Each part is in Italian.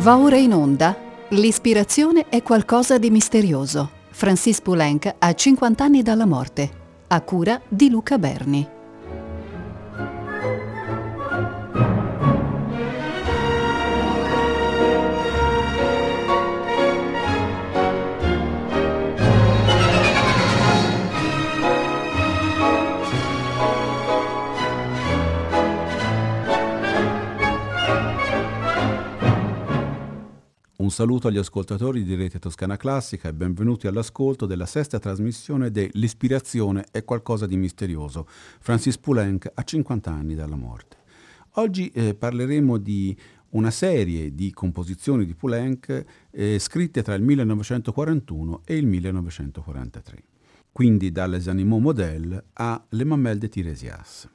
Va ora in onda. L'ispirazione è qualcosa di misterioso. Francis Poulenc ha 50 anni dalla morte. A cura di Luca Berni. Un saluto agli ascoltatori di Rete Toscana Classica e benvenuti all'ascolto della sesta trasmissione de L'ispirazione è qualcosa di misterioso. Francis Poulenc a 50 anni dalla morte. Oggi eh, parleremo di una serie di composizioni di Poulenc eh, scritte tra il 1941 e il 1943, quindi dalle Animaux Modèles a Le Mamelles de Tiresias.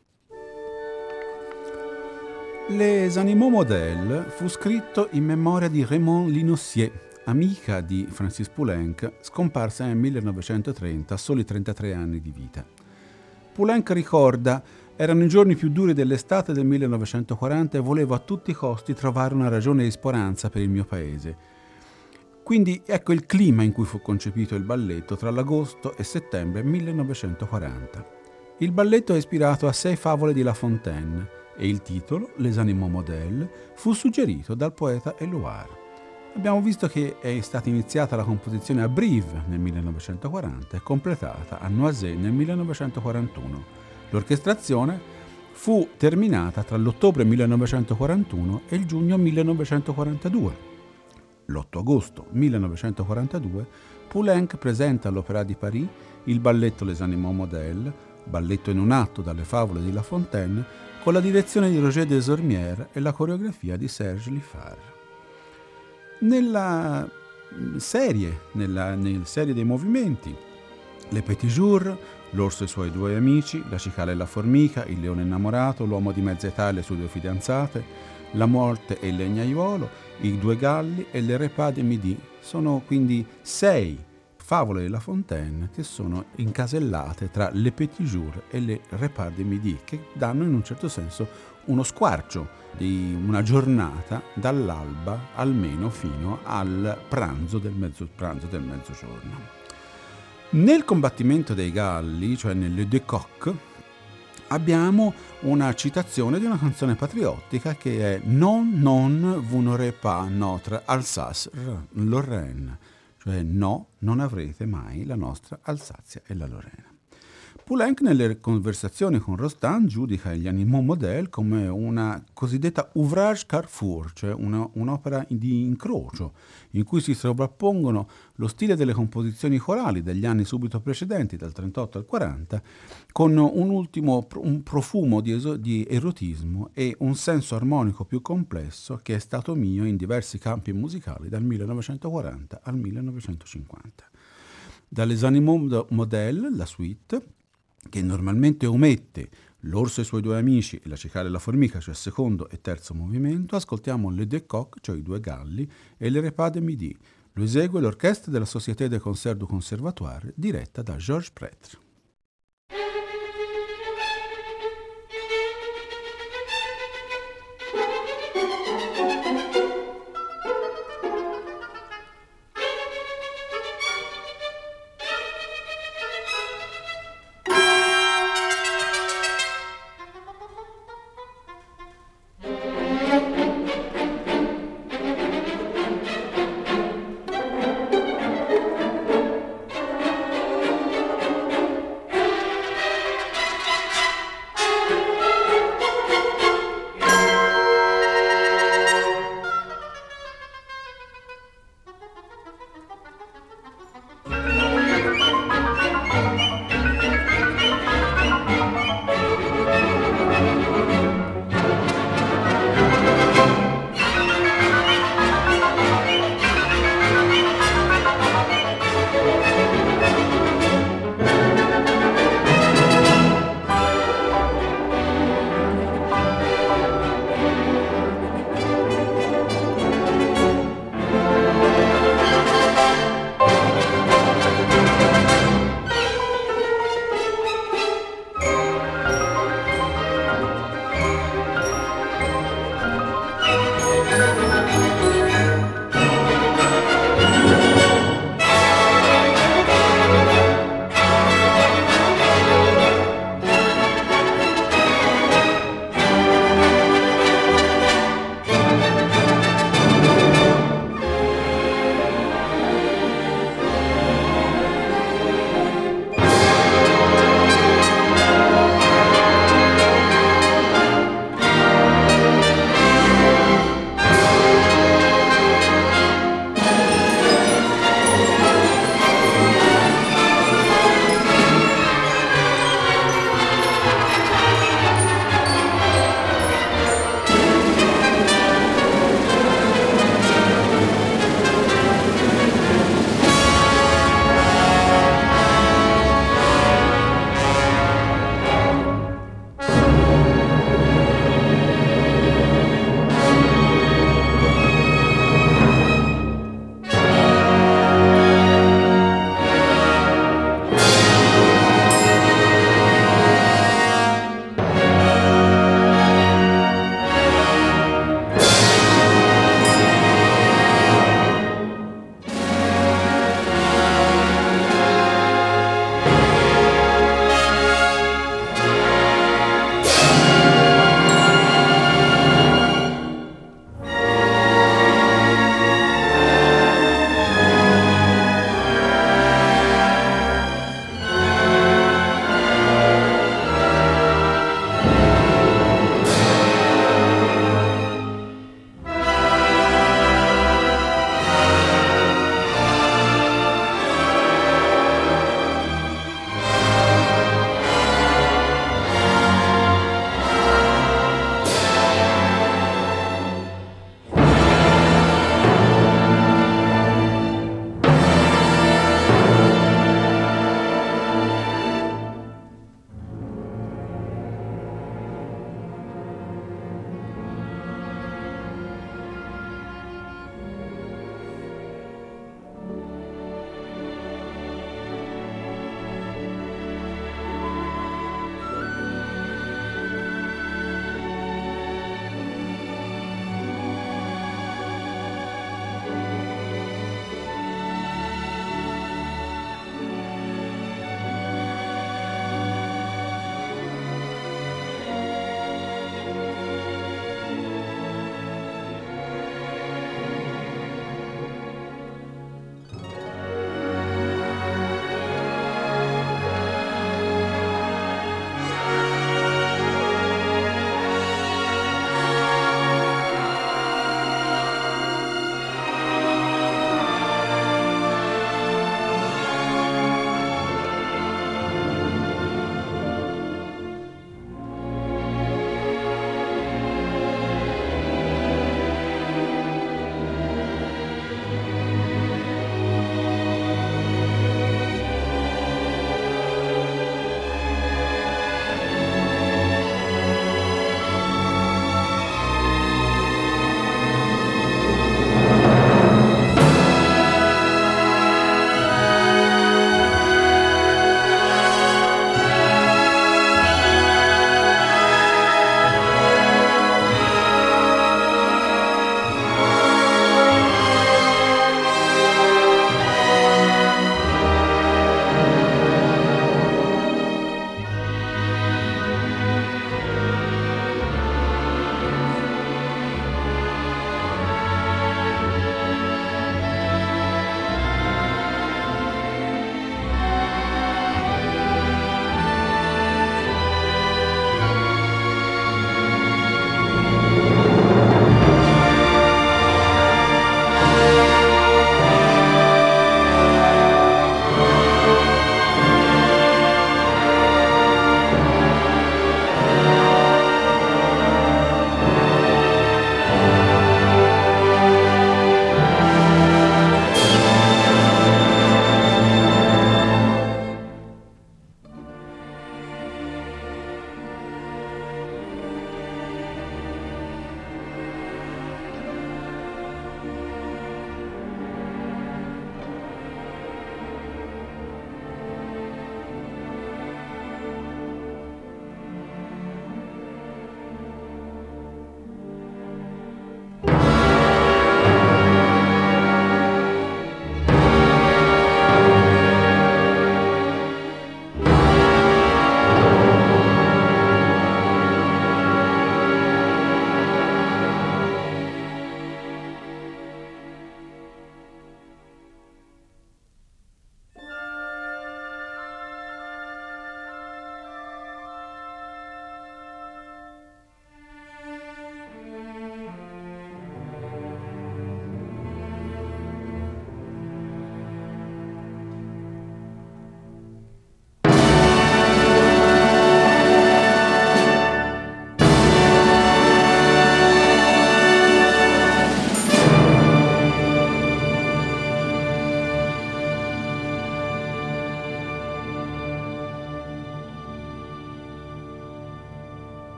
Les Animaux Modèles fu scritto in memoria di Raymond Linossier, amica di Francis Poulenc, scomparsa nel 1930 a soli 33 anni di vita. Poulenc ricorda erano i giorni più duri dell'estate del 1940 e volevo a tutti i costi trovare una ragione di speranza per il mio paese. Quindi ecco il clima in cui fu concepito il balletto tra l'agosto e settembre 1940. Il balletto è ispirato a sei favole di La Fontaine, e il titolo, Les Animaux Modèles, fu suggerito dal poeta Eluard. Abbiamo visto che è stata iniziata la composizione a Brive nel 1940 e completata a Noisy nel 1941. L'orchestrazione fu terminata tra l'ottobre 1941 e il giugno 1942. L'8 agosto 1942 Poulenc presenta all'Opéra di Paris il balletto Les Animaux Modèles, balletto in un atto dalle favole di La Fontaine, con la direzione di Roger Desormières e la coreografia di Serge Liffard. Nella mm, serie, nella, nella serie dei movimenti, Le Petit Jour, L'orso e i suoi due amici, La cicala e la formica, Il leone innamorato, L'uomo di mezza età e le sue due fidanzate, La morte e il legnaiuolo, I due galli e Le repas de midi. Sono quindi sei favole della Fontaine che sono incasellate tra le Petit Jour e le Repas de Midi, che danno in un certo senso uno squarcio di una giornata dall'alba almeno fino al pranzo del, mezzo, pranzo del mezzogiorno. Nel combattimento dei Galli, cioè nelle De Coq, abbiamo una citazione di una canzone patriottica che è Non, non, vous n'aurez pas notre Alsace-Lorraine cioè no, non avrete mai la nostra Alsazia e la Lorena. Poulenc nelle conversazioni con Rostand giudica gli Animaux Modèles come una cosiddetta ouvrage carrefour, cioè una, un'opera di incrocio, in cui si sovrappongono lo stile delle composizioni corali degli anni subito precedenti, dal 38 al 40, con un ultimo un profumo di, eso, di erotismo e un senso armonico più complesso che è stato mio in diversi campi musicali dal 1940 al 1950. Dalle Animaux Modèles, la suite, che normalmente omette l'orso e i suoi due amici e la cicala e la formica, cioè secondo e terzo movimento, ascoltiamo le deux coq, cioè i due galli, e le repas de midi. Lo esegue l'orchestra della Société des Concerts du Conservatoire, diretta da Georges Prêtre.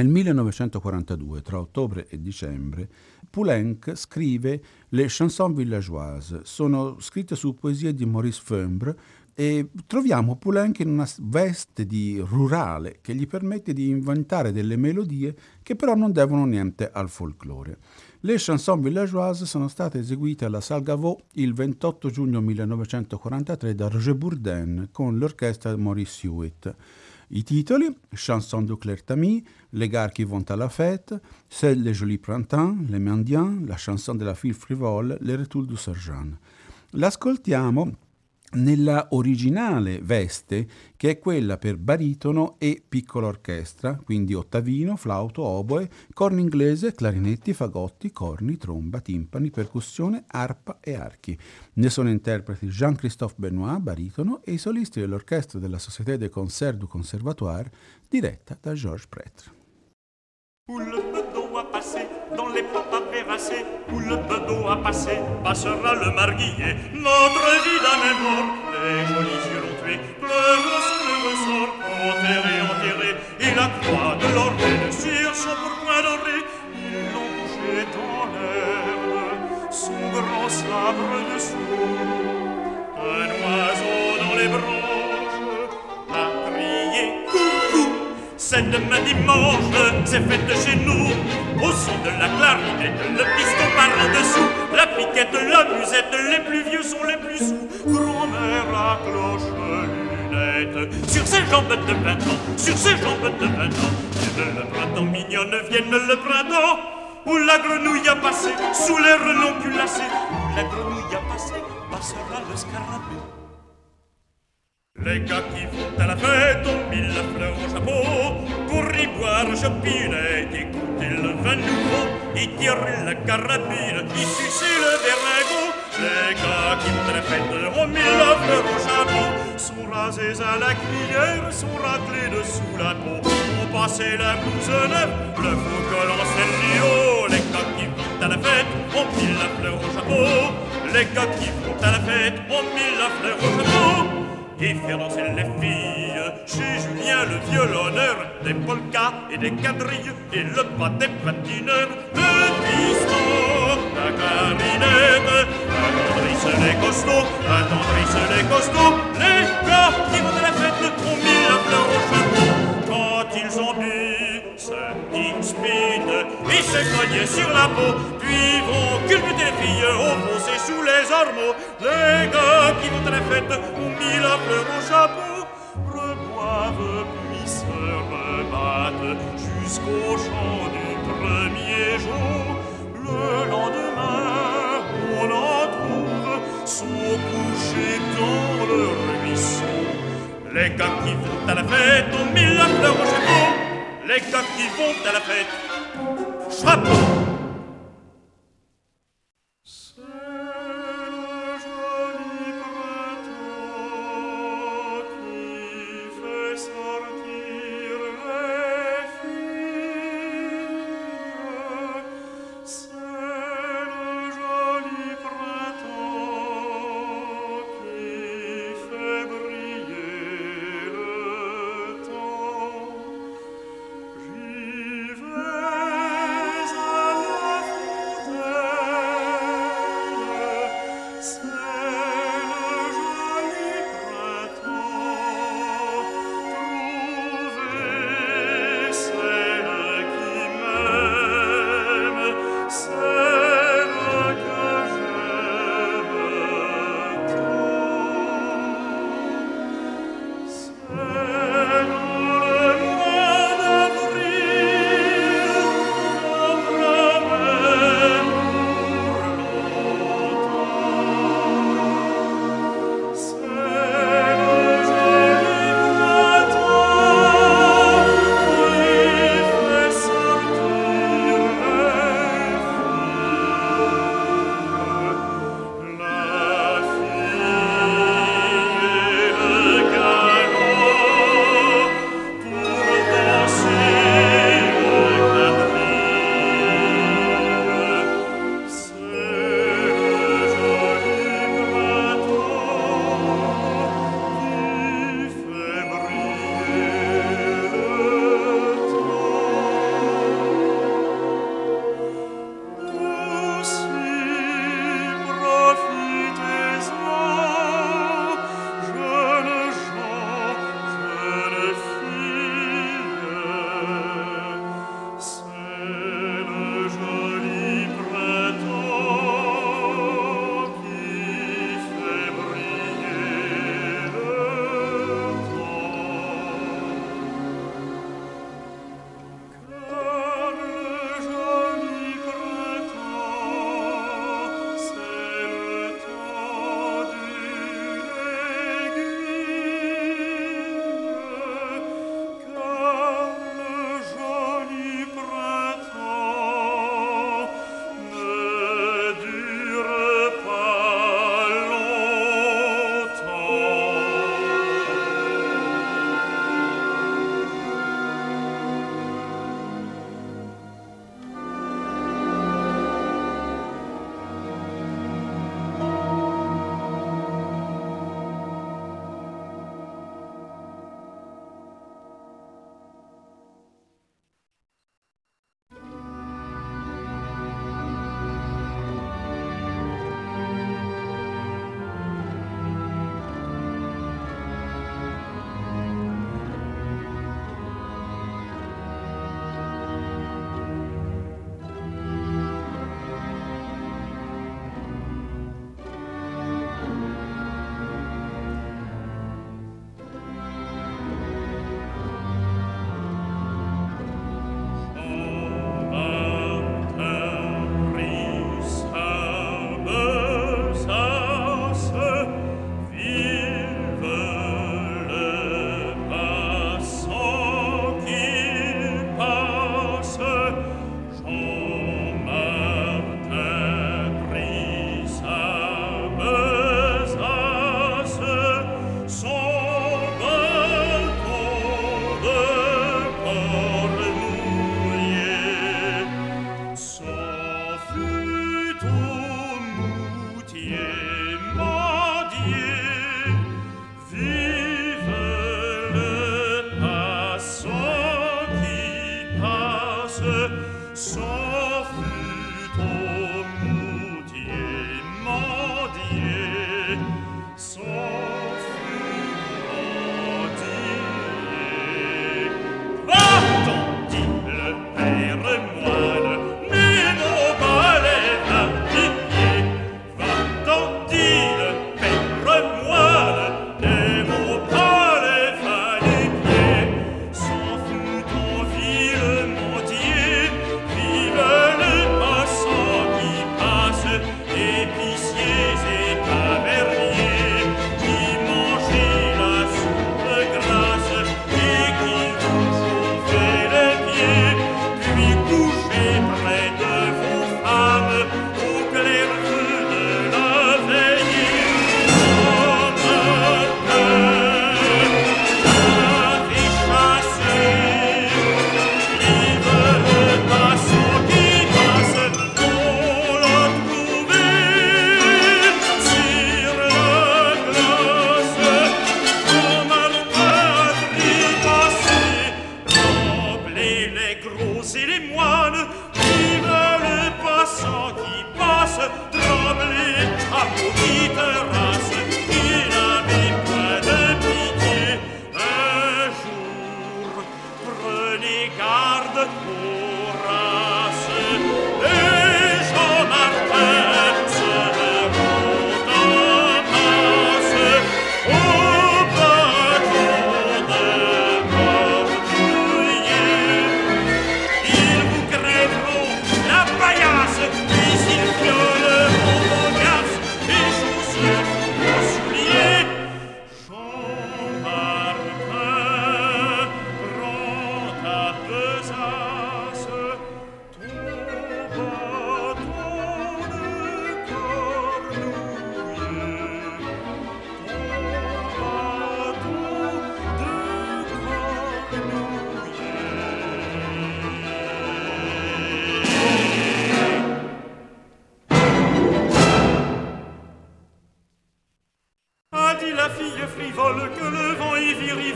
Nel 1942, tra ottobre e dicembre, Poulenc scrive Le chansons villageoises. Sono scritte su poesie di Maurice Fembre e troviamo Poulenc in una veste di rurale che gli permette di inventare delle melodie che però non devono niente al folklore. Le chansons villageoises sono state eseguite alla Salgavot il 28 giugno 1943 da Roger Bourdain con l'orchestra Maurice Hewitt. I titoli Chanson de Claire Tamy, Les gars qui vont à la fête, Celle les jolis printemps, Les mendiants, La chanson de la fille frivole, Le retour du sergent. L'ascoltiamo nella originale veste che è quella per baritono e piccola orchestra, quindi ottavino, flauto, oboe, corno inglese, clarinetti, fagotti, corni, tromba, timpani, percussione, arpa e archi. Ne sono interpreti Jean-Christophe Benoit, baritono, e i solisti dell'orchestra della Société des Concerts du Conservatoire, diretta da Georges Prêtre. Dans les papas verrassés, où le bedeau a passé, passera le marguillet. Notre vie d'un est mort, les jolis yeux l'ont tué, pleurant sur le ressort, enterré, enterré, et la croix de l'organe sur son pourpoint doré, ils l'ont couché dans l'herbe, son grand sabre dessous, un oiseau dans les branches a crié coucou. C'est demain dimanche, c'est fête chez nous. Au son de la clarinette, le piston part en dessous. La piquette, la musette, les plus vieux sont les plus sous. Grand-mère à cloche lunette. Sur ses jambes de ans, sur ses jambes de vingt ans. le printemps mignonne, vienne le printemps. Où la grenouille a passé, sous les renonculassés. Où la grenouille a passé, passera le scarabée. Les gars qui vont à la fête ont mis la fleur au chapeau pour y boire chopiner et le vin nouveau, y tirer la carabine, y sucer le berlingot. Les gars qui vont à la fête ont mis la fleur au chapeau, sont rasés à la cuillère, sont raclés dessous la peau, ont passé la blouse neuve, le faux col en cellio. Les gars qui vont à la fête ont mis la fleur au chapeau, les gars qui vont à la fête ont mis la fleur au chapeau et faire danser les filles. Chez Julien, le violonneur, des polkas et des quadrilles, et le pas des patineurs, le piston, la clarinette, attendrissent les costauds, attendrissent les costauds, les gars qui vont à la fête ont mis la fleur au chapeau. Quand ils ont bu ce petit speed, ils se cognaient sur la peau, puis vont culbuter les filles fossé sous les ormeaux. Les gars qui vont à la fête ont mis la Les gars qui vont à la fête ont mis la fleur au. Les gars qui vont à la fête, chapeau.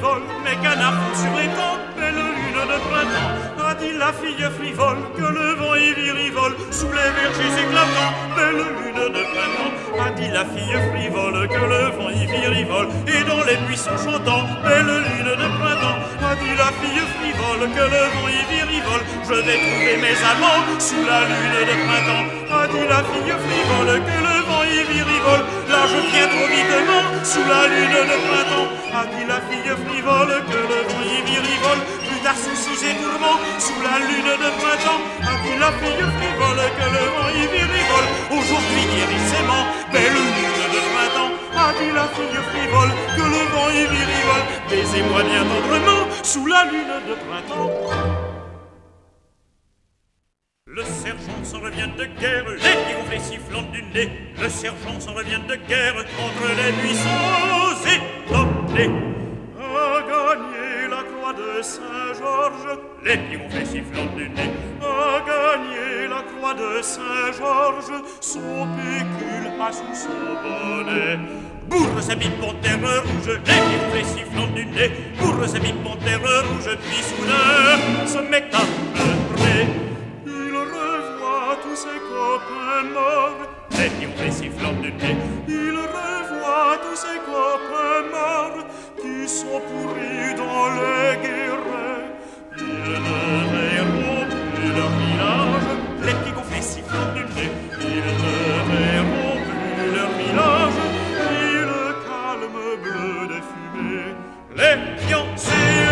Y virivole, mes canards sur les belle lune de printemps. A dit la fille frivole, que le vent y virivole, sous les vergers éclatants, belle lune de printemps. A dit la fille frivole, que le vent y virivole, et dans les buissons chantants, belle lune de printemps. A dit la fille frivole, que le vent y virivole, je vais trouver mes amants, sous la lune de printemps. A dit la fille frivole, que le vent y virivole, je viens trop vitement, sous la lune de printemps. A dit la fille frivole, que le vent y virivole, plus tard soucis et tourments, sous la lune de printemps. A dit la fille frivole, que le vent y virivole, aujourd'hui guérissément, belle lune de printemps. A dit la fille frivole, que le vent y virivole, baisez-moi bien tendrement, sous la lune de printemps. Le sergent s'en revient de guerre, les gonflés sifflant du nez. Le sergent s'en revient de guerre entre les buissons étonnés. A gagné la croix de Saint-Georges, les gonflés sifflant du nez. A gagné la croix de Saint-Georges, son pécule a sous son bonnet. Bourre sa pipe en terre rouge, les gonflés sifflant du nez. Bourre sa pipe en terre rouge, puis soudain se met à pleurer. Ses copains morts, les gonflés sifflant du nez. Il revoit tous ses copains morts qui sont pourris dans les guerres. Ils ne verront plus leur village, les petits gonflés sifflant du nez. Ils ne verront plus leur village, le calme bleu des fumées. Les fiancés,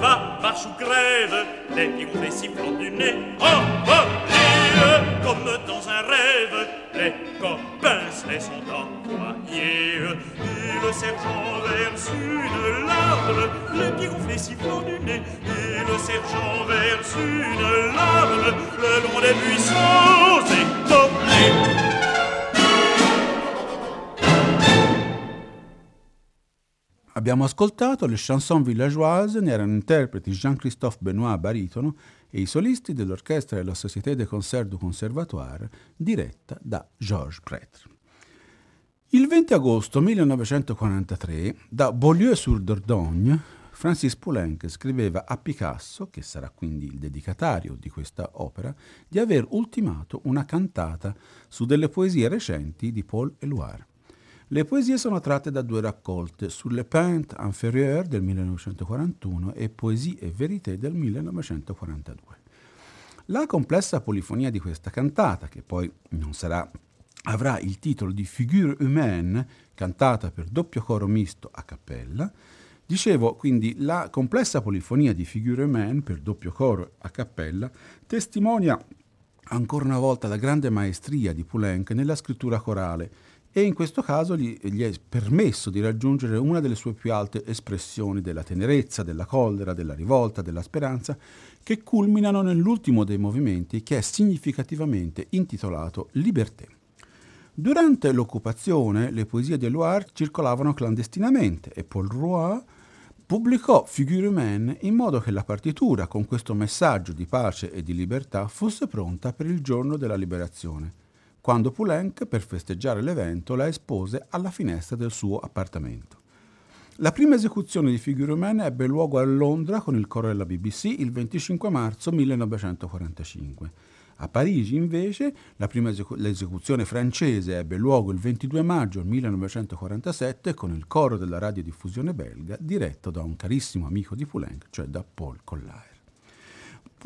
va, marche ou crève, les petits gonflés sifflant du nez. Oh, oh, comme dans un rêve, les copains se laissent envoyer. Et le sergent verse une larme, petits gonflés sifflant du nez. Et le sergent verse une larme, le long des buissons étonnés. Abbiamo ascoltato le chanson villageoise, ne erano interpreti Jean-Christophe Benoit baritono e i solisti dell'orchestra della Société des Concerts du Conservatoire diretta da Georges Prêtre. Il 20 agosto 1943, da Beaulieu-sur-Dordogne, Francis Poulenc scriveva a Picasso, che sarà quindi il dedicatario di questa opera, di aver ultimato una cantata su delle poesie recenti di Paul Éluard. Le poesie sono tratte da due raccolte, Sulle Peintes Inférieures del 1941 e Poésie et Vérité del 1942. La complessa polifonia di questa cantata, che poi sarà, avrà il titolo di Figure humaine, cantata per doppio coro misto a cappella, Dicevo, quindi, la complessa polifonia di Figure humaine per doppio coro a cappella testimonia ancora una volta la grande maestria di Poulenc nella scrittura corale e in questo caso gli, gli, è permesso di raggiungere una delle sue più alte espressioni della tenerezza, della collera, della rivolta, della speranza, che culminano nell'ultimo dei movimenti che è significativamente intitolato Liberté. Durante l'occupazione le poesie di Éluard circolavano clandestinamente e Paul Roy pubblicò Figure humaine in modo che la partitura con questo messaggio di pace e di libertà fosse pronta per il giorno della liberazione quando Poulenc, per festeggiare l'evento, la espose alla finestra del suo appartamento. La prima esecuzione di Figure Humaine ebbe luogo a Londra con il coro della BBC il 25 marzo 1945. A Parigi, invece, esecu- l'esecuzione francese ebbe luogo il 22 maggio 1947 con il coro della radiodiffusione belga diretto da un carissimo amico di Poulenc, cioè da Paul Collaert.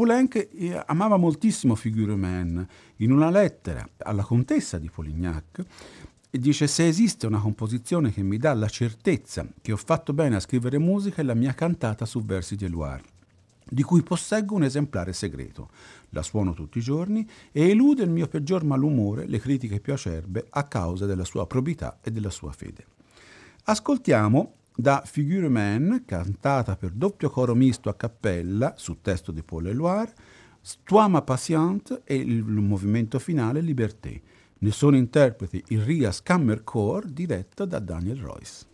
Poulenc amava moltissimo Figure Humaine. In una lettera alla contessa di Polignac dice se esiste una composizione che mi dà la certezza che ho fatto bene a scrivere musica è la mia cantata su versi di Eluard di cui posseggo un esemplare segreto. La suono tutti i giorni e elude il mio peggior malumore, le critiche più acerbe, a causa della sua probità e della sua fede. Ascoltiamo da Figure Man, cantata per doppio coro misto a cappella su testo di Paul Eluard, Toi ma patiente e il movimento finale Liberté. Ne sono interpreti il Rias Kammerchor diretto da Daniel Royce.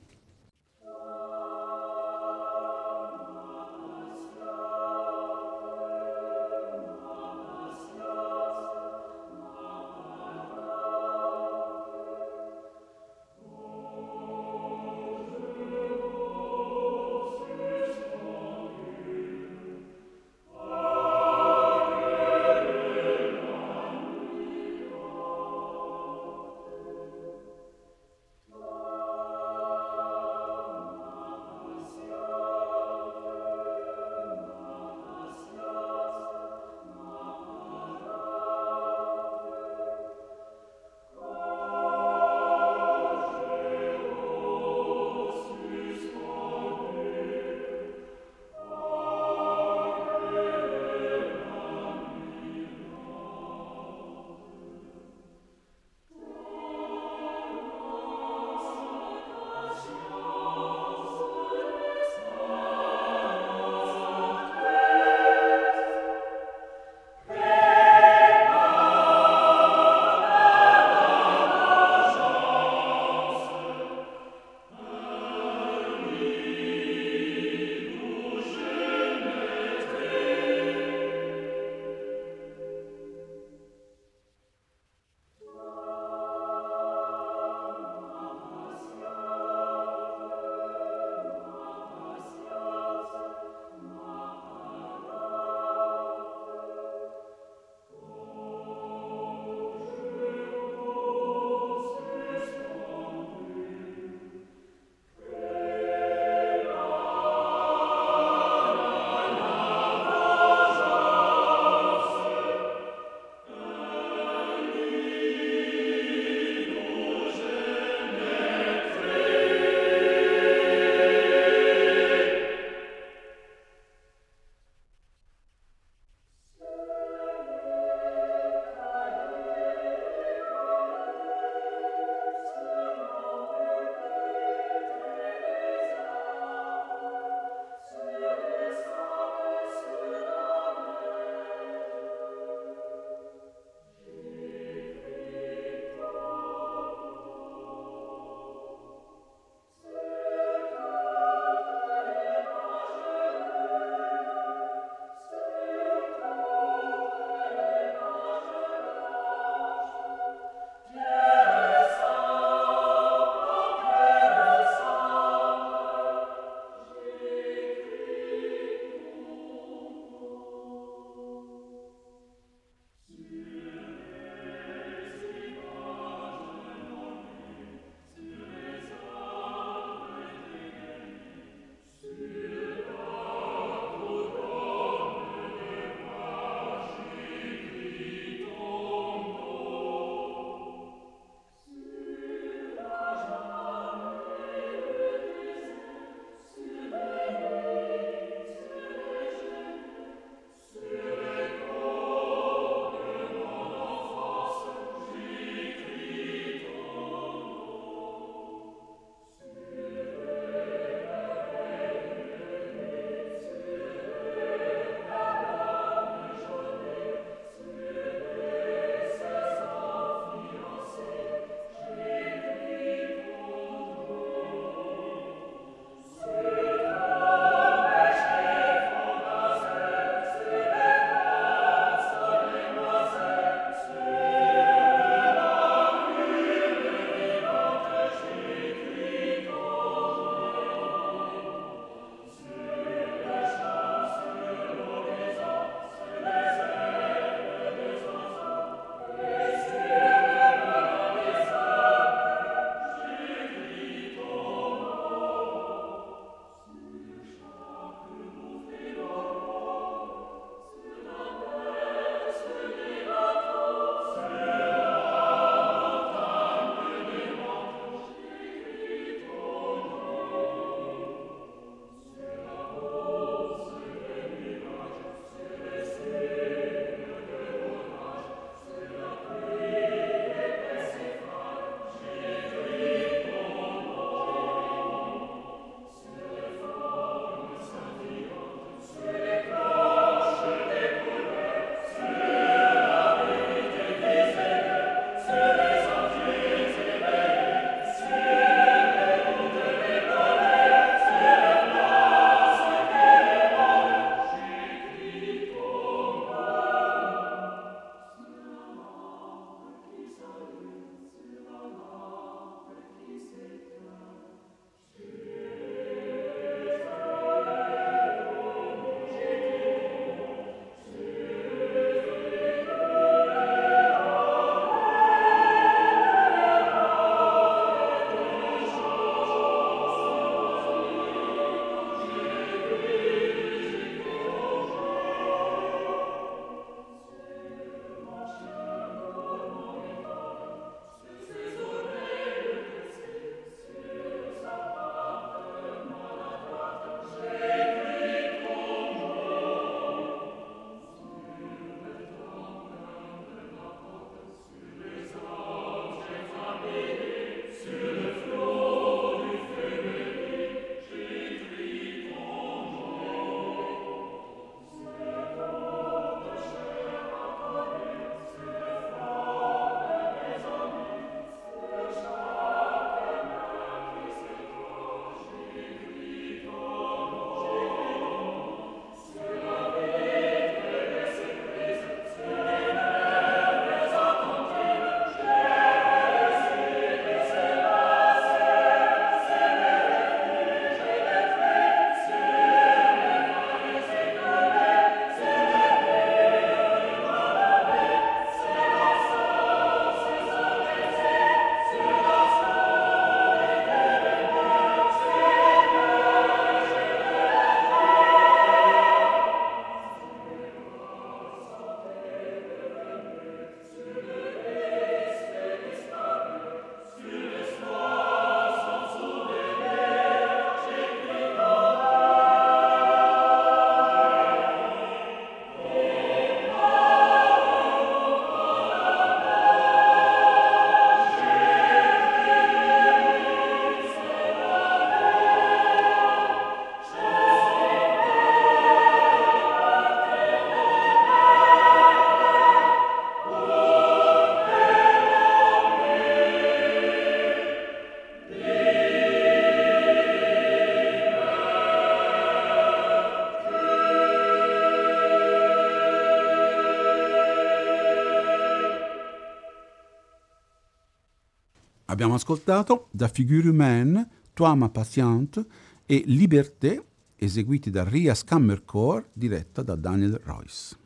Abbiamo ascoltato Da Figure Humaine, Toi ma patiente e Liberté, eseguiti da Rias Kammerchor, diretta da Daniel Royce.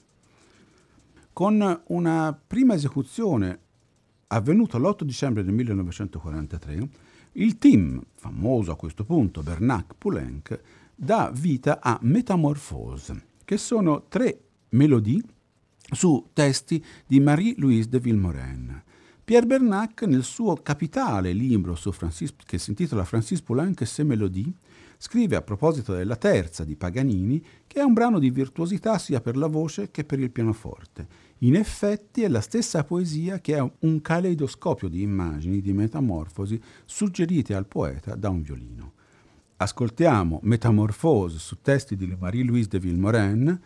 Con una prima esecuzione avvenuta l'8 dicembre del 1943, il team, famoso a questo punto Bernac-Poulenc, dà vita a Metamorphose, che sono tre melodie su testi di Marie-Louise de Vilmorin. Pierre Bernac, nel suo capitale libro Francis, che si intitola Francis Poulenc e ses mélodies, scrive a proposito della terza di Paganini che è un brano di virtuosità sia per la voce che per il pianoforte. In effetti è la stessa poesia che è un caleidoscopio di immagini, di metamorfosi suggerite al poeta da un violino. Ascoltiamo Metamorphose su testi di Marie-Louise de Vilmorin,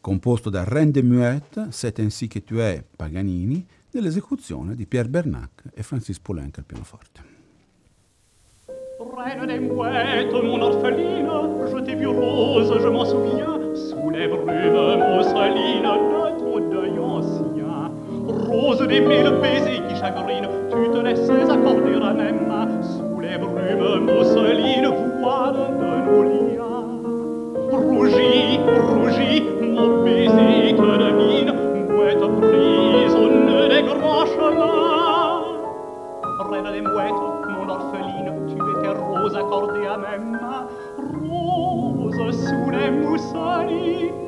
composto da Reine de Muette, C'est ainsi que tu es, Paganini, nell'esecuzione di Pierre Bernac e Francis Poulenc al pianoforte. Reine des mouettes, mon orpheline, je t'ai vu rose, je m'en souviens, sous les brumes mousselines de ton deuil ancien. Rose des mille baisers qui chagrinent, tu te laissais accorder à même sous les brumes mousselines, voile de nos liens. Rougi, rougi, mon baiser Mouettes, mon orpheline, tu étais rose accordée à mes mains, rose sous les mousselines,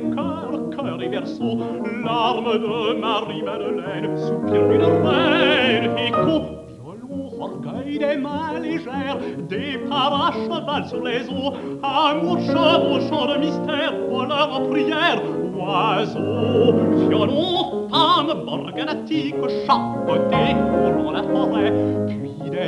berceau les cœurs, cœur et berceau, larmes de Marie-Madeleine, soupir d'une reine, écho, violon, orgueil des mains légères, des pas à cheval sur les eaux, amour chevauchant de mystère, voleur en prière, oiseau, violon, femme morganatique, chapeauté, courant la forêt,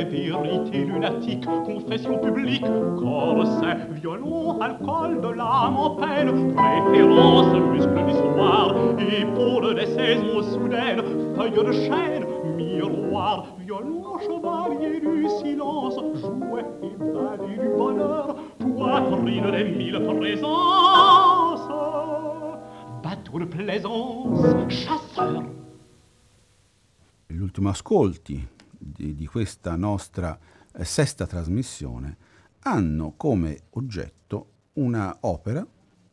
des vérités lunatiques, confession publique, corset, violon, alcool de l'âme en peine, préférence, muscle du soir, épaule des saisons soudaines, feuille de chêne, miroir, violon, chevalier du silence, jouet et balai du bonheur, poitrine des mille présences, bateau de plaisance, chasseur. Gli ultimi ascolti di, di questa nostra eh, sesta trasmissione hanno come oggetto una opera,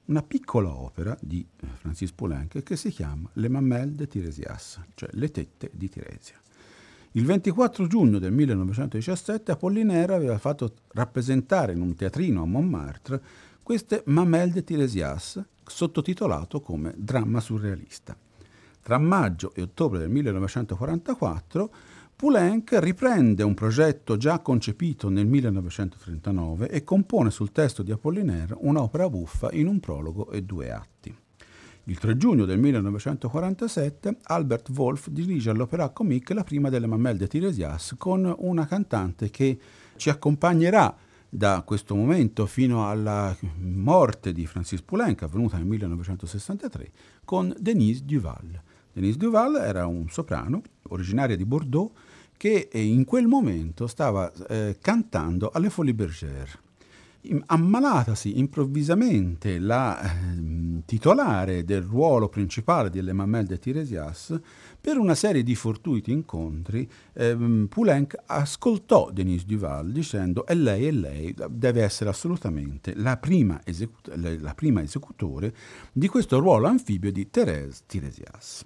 una piccola opera di eh, Francis Poulenc che si chiama Le Mamelles de Tiresias, cioè le tette di Tiresia. Il 24 giugno del 1917 Apollinaire aveva fatto rappresentare in un teatrino a Montmartre queste Mamelles de Tiresias, sottotitolato come Dramma surrealista. Tra maggio e ottobre del 1944 Poulenc riprende un progetto già concepito nel 1939 e compone sul testo di Apollinaire un'opera buffa in un prologo e due atti. Il 3 giugno del 1947 Albert Wolff dirige all'Opéra Comique la prima delle Mamelles de Tiresias con una cantante che ci accompagnerà da questo momento fino alla morte di Francis Poulenc, avvenuta nel 1963, con Denise Duval. Denise Duval era un soprano originaria di Bordeaux che in quel momento stava eh, cantando alle Folies Bergère. Ammalatasi improvvisamente la eh, titolare del ruolo principale delle Mamelles de Tiresias, per una serie di fortuiti incontri, eh, Poulenc ascoltò Denise Duval dicendo è lei, è lei, deve essere assolutamente la prima, esecut- la prima esecutore di questo ruolo anfibio di Thérèse Tiresias.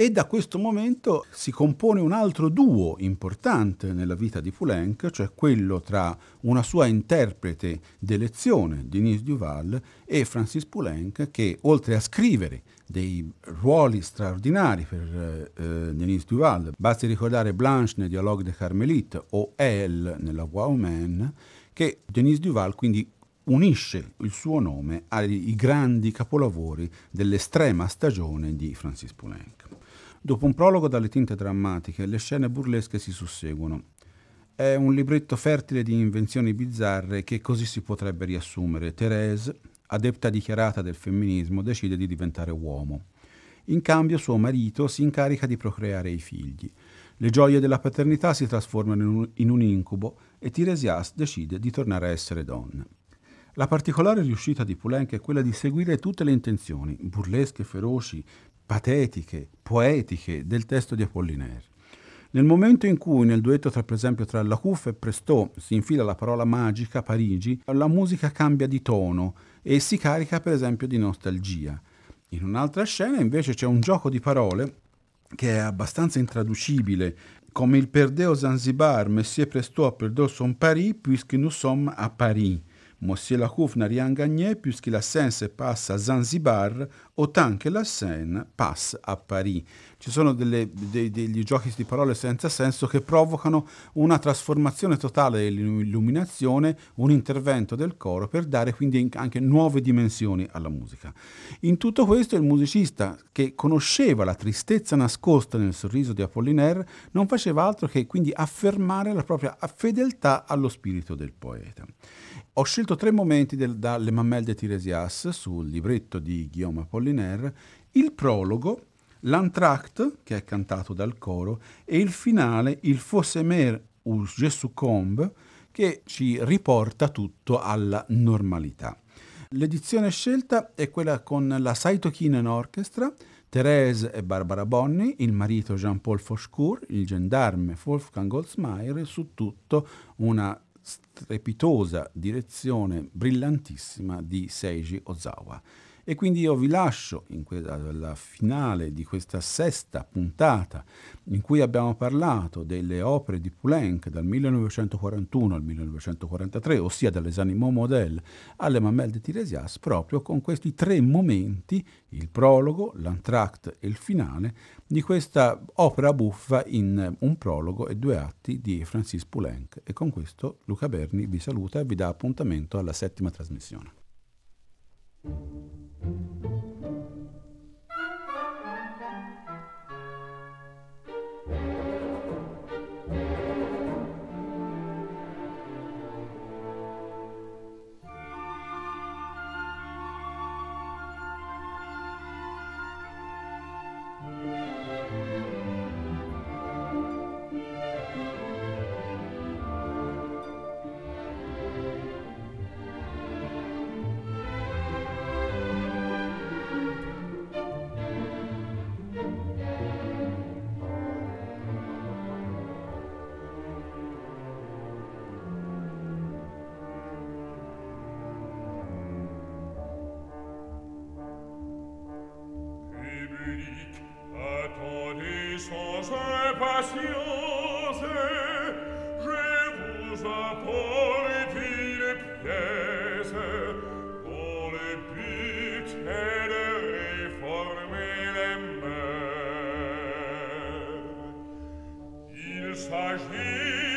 E da questo momento si compone un altro duo importante nella vita di Poulenc, cioè quello tra una sua interprete d'elezione, Denise Duval, e Francis Poulenc, che oltre a scrivere dei ruoli straordinari per eh, Denise Duval, basti ricordare Blanche nel Dialogue de Carmelite o Elle nella Wow Man, che Denise Duval quindi unisce il suo nome ai grandi capolavori dell'estrema stagione di Francis Poulenc. Dopo un prologo dalle tinte drammatiche, le scene burlesche si susseguono. È un libretto fertile di invenzioni bizzarre che così si potrebbe riassumere. Thérèse, adepta dichiarata del femminismo, decide di diventare uomo. In cambio suo marito si incarica di procreare i figli. Le gioie della paternità si trasformano in un, in un incubo e Tiresias decide di tornare a essere donna. La particolare riuscita di Poulenc è quella di seguire tutte le intenzioni, burlesche, feroci, patetiche, poetiche del testo di Apollinaire. Nel momento in cui nel duetto tra per esempio tra Lacouf e Presto si infila la parola magica Parigi, la musica cambia di tono e si carica per esempio di nostalgia. In un'altra scena invece c'è un gioco di parole che è abbastanza intraducibile, come il Perdeo Zanzibar, Monsieur Presto a Perdeo son Paris, puisque nous sommes à Paris. Monsieur Lacouf n'a rien gagné puisque la Seine se passe à Zanzibar, autant que la Seine passe a Paris. Ci sono delle, dei, degli giochi di parole senza senso che provocano una trasformazione totale dell'illuminazione, un intervento del coro per dare quindi anche nuove dimensioni alla musica. In tutto questo il musicista, che conosceva la tristezza nascosta nel sorriso di Apollinaire, non faceva altro che quindi affermare la propria fedeltà allo spirito del poeta. Ho scelto tre momenti del, da Le Mamelles de Tiresias sul libretto di Guillaume Apollinaire, il prologo, l'entracte, che è cantato dal coro, e il finale, il Fossemer ou Je succombe, che ci riporta tutto alla normalità. L'edizione scelta è quella con la Saito Kinen Orchestra, Thérèse e Barbara Bonni, il marito Jean-Paul Fauchecourt, il gendarme Wolfgang Goldsmeier, su tutto una strepitosa direzione brillantissima di Seiji Ozawa. E quindi io vi lascio in quella, finale di questa sesta puntata in cui abbiamo parlato delle opere di Poulenc dal 1941 al 1943, ossia dalle Animaux Model alle Mamelle de Tiresias, proprio con questi tre momenti, il prologo, l'entracte e il finale, di questa opera buffa in un prologo e due atti di Francis Poulenc. E con questo Luca Berni vi saluta e vi dà appuntamento alla settima trasmissione. Et s'agit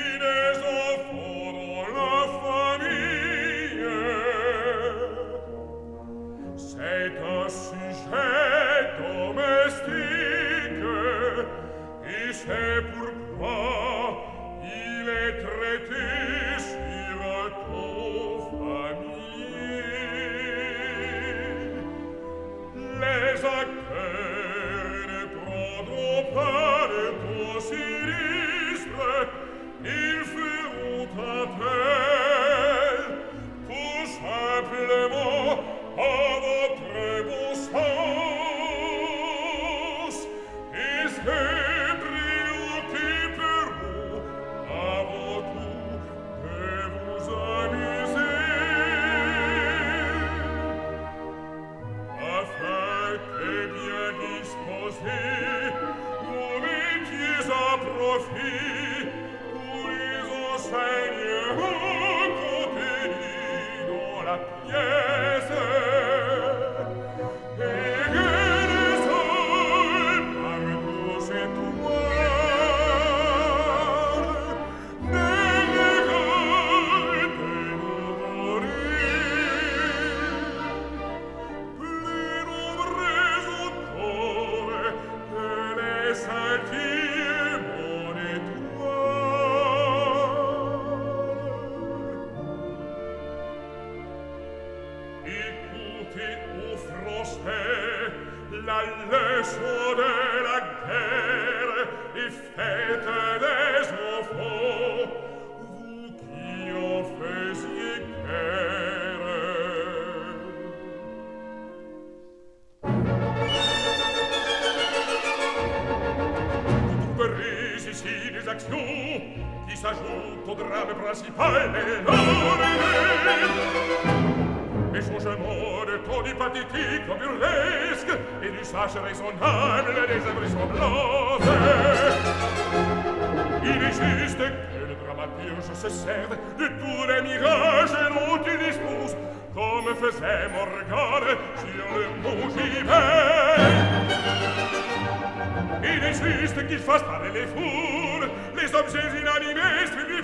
l'amore principale d'Orient. Et songe mort trop du pathétique au burlesque et du sage raisonnable des invraisemblances. Il est juste que le dramaturge se serve de tous les mirages dont il dispose comme faisait Morgane sur le Montgivert. Il est juste qu'il fasse parler les foules, les objets inanimés, s'il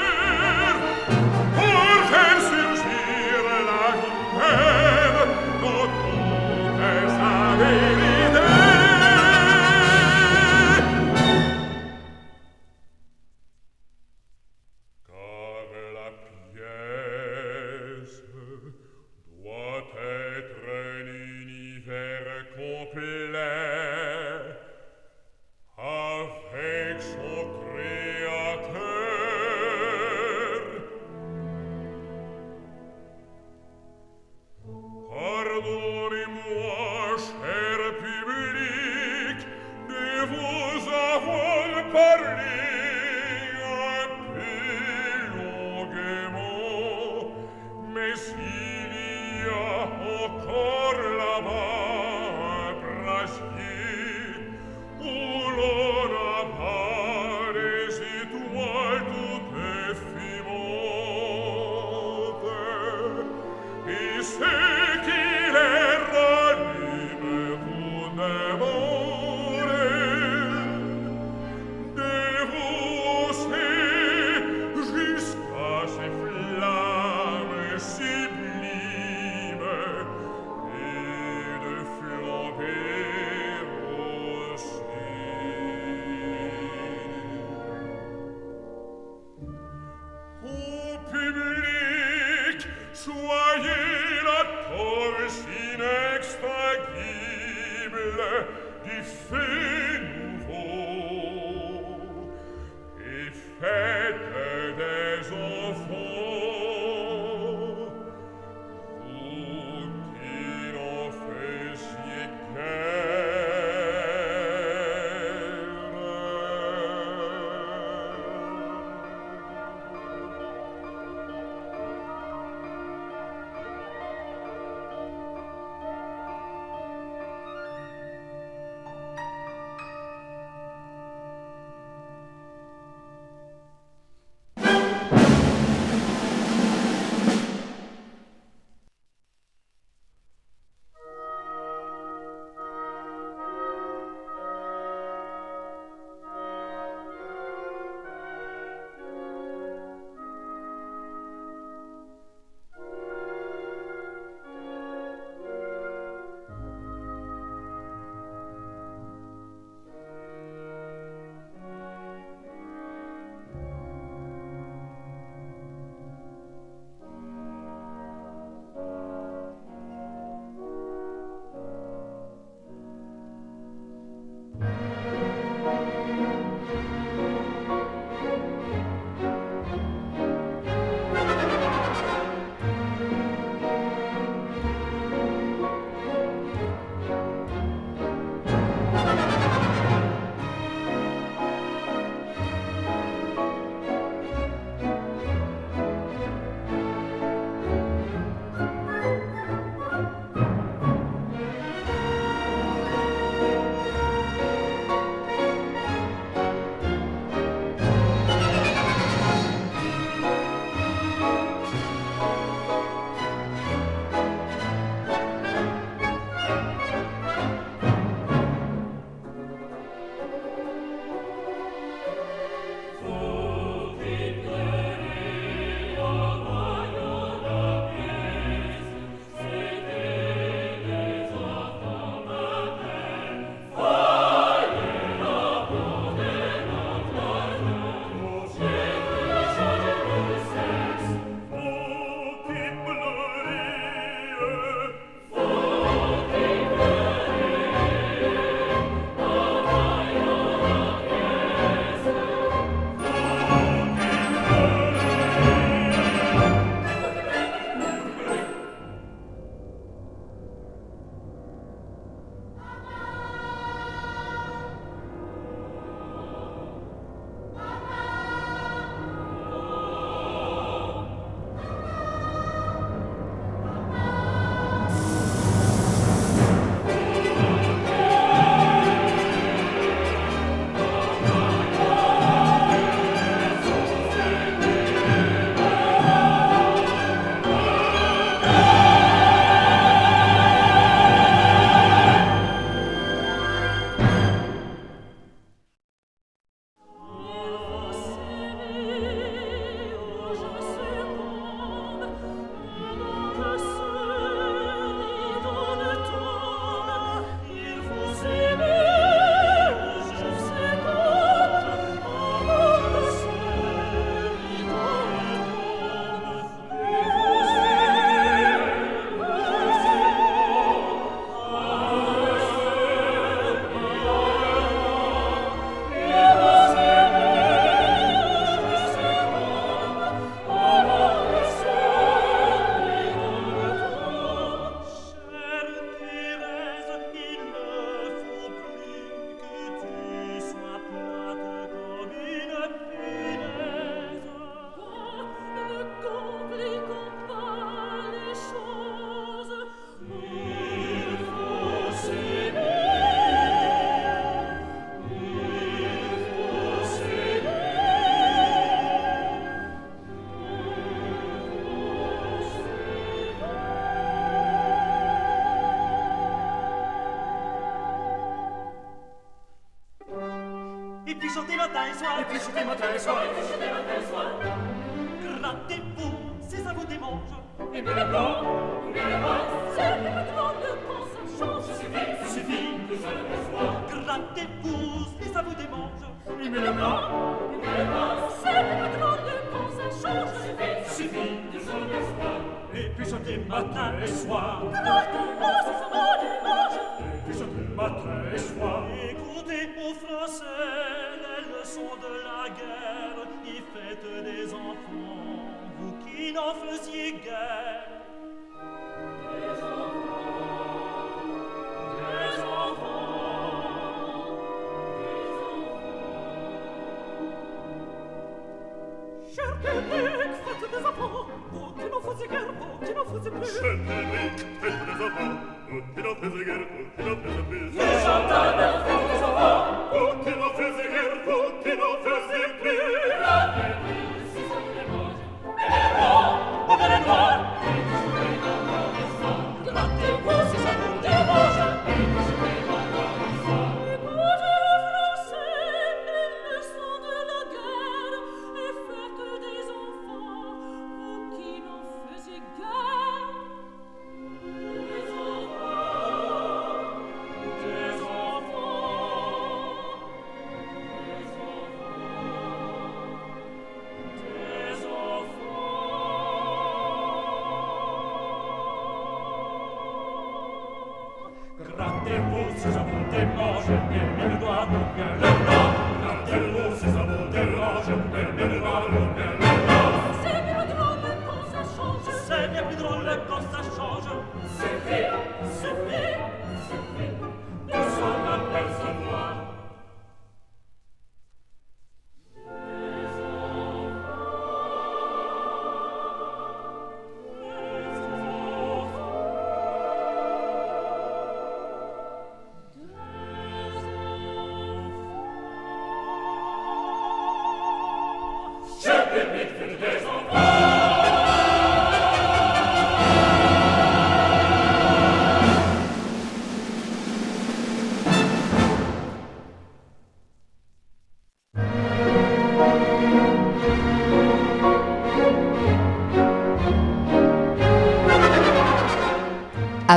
chantez matin et soir. Et puis chantez matin et soir. Grattez-vous si ça vous démange. Et bien le blanc, bien le blanc. C'est le demande quand ça change. Suffit, suffit, que je le reçois. Grattez-vous si ça vous démange. Et bien le blanc, bien le blanc. C'est le demande quand ça change. Suffit, suffit, que je le reçois. Et puis chantez matin et soir. Grattez-vous si ça vous démange. Et puis chantez matin et soir. le son de la guerre y faites des enfants, vous qui n'en faisiez guère. Des enfants, des enfants, des enfants. Cher Québec, faites des enfants, vous qui n'en faisiez guère, vous qui n'en faisiez plus. Cher Québec, faites des enfants. Grazie, forse sapute voce,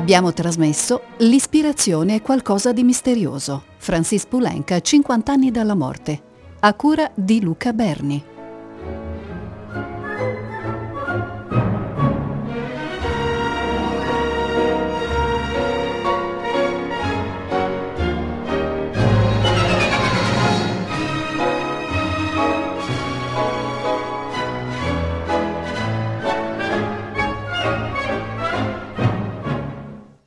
Abbiamo trasmesso L'ispirazione è qualcosa di misterioso. Francis Poulenc, 50 anni dalla morte. A cura di Luca Berni.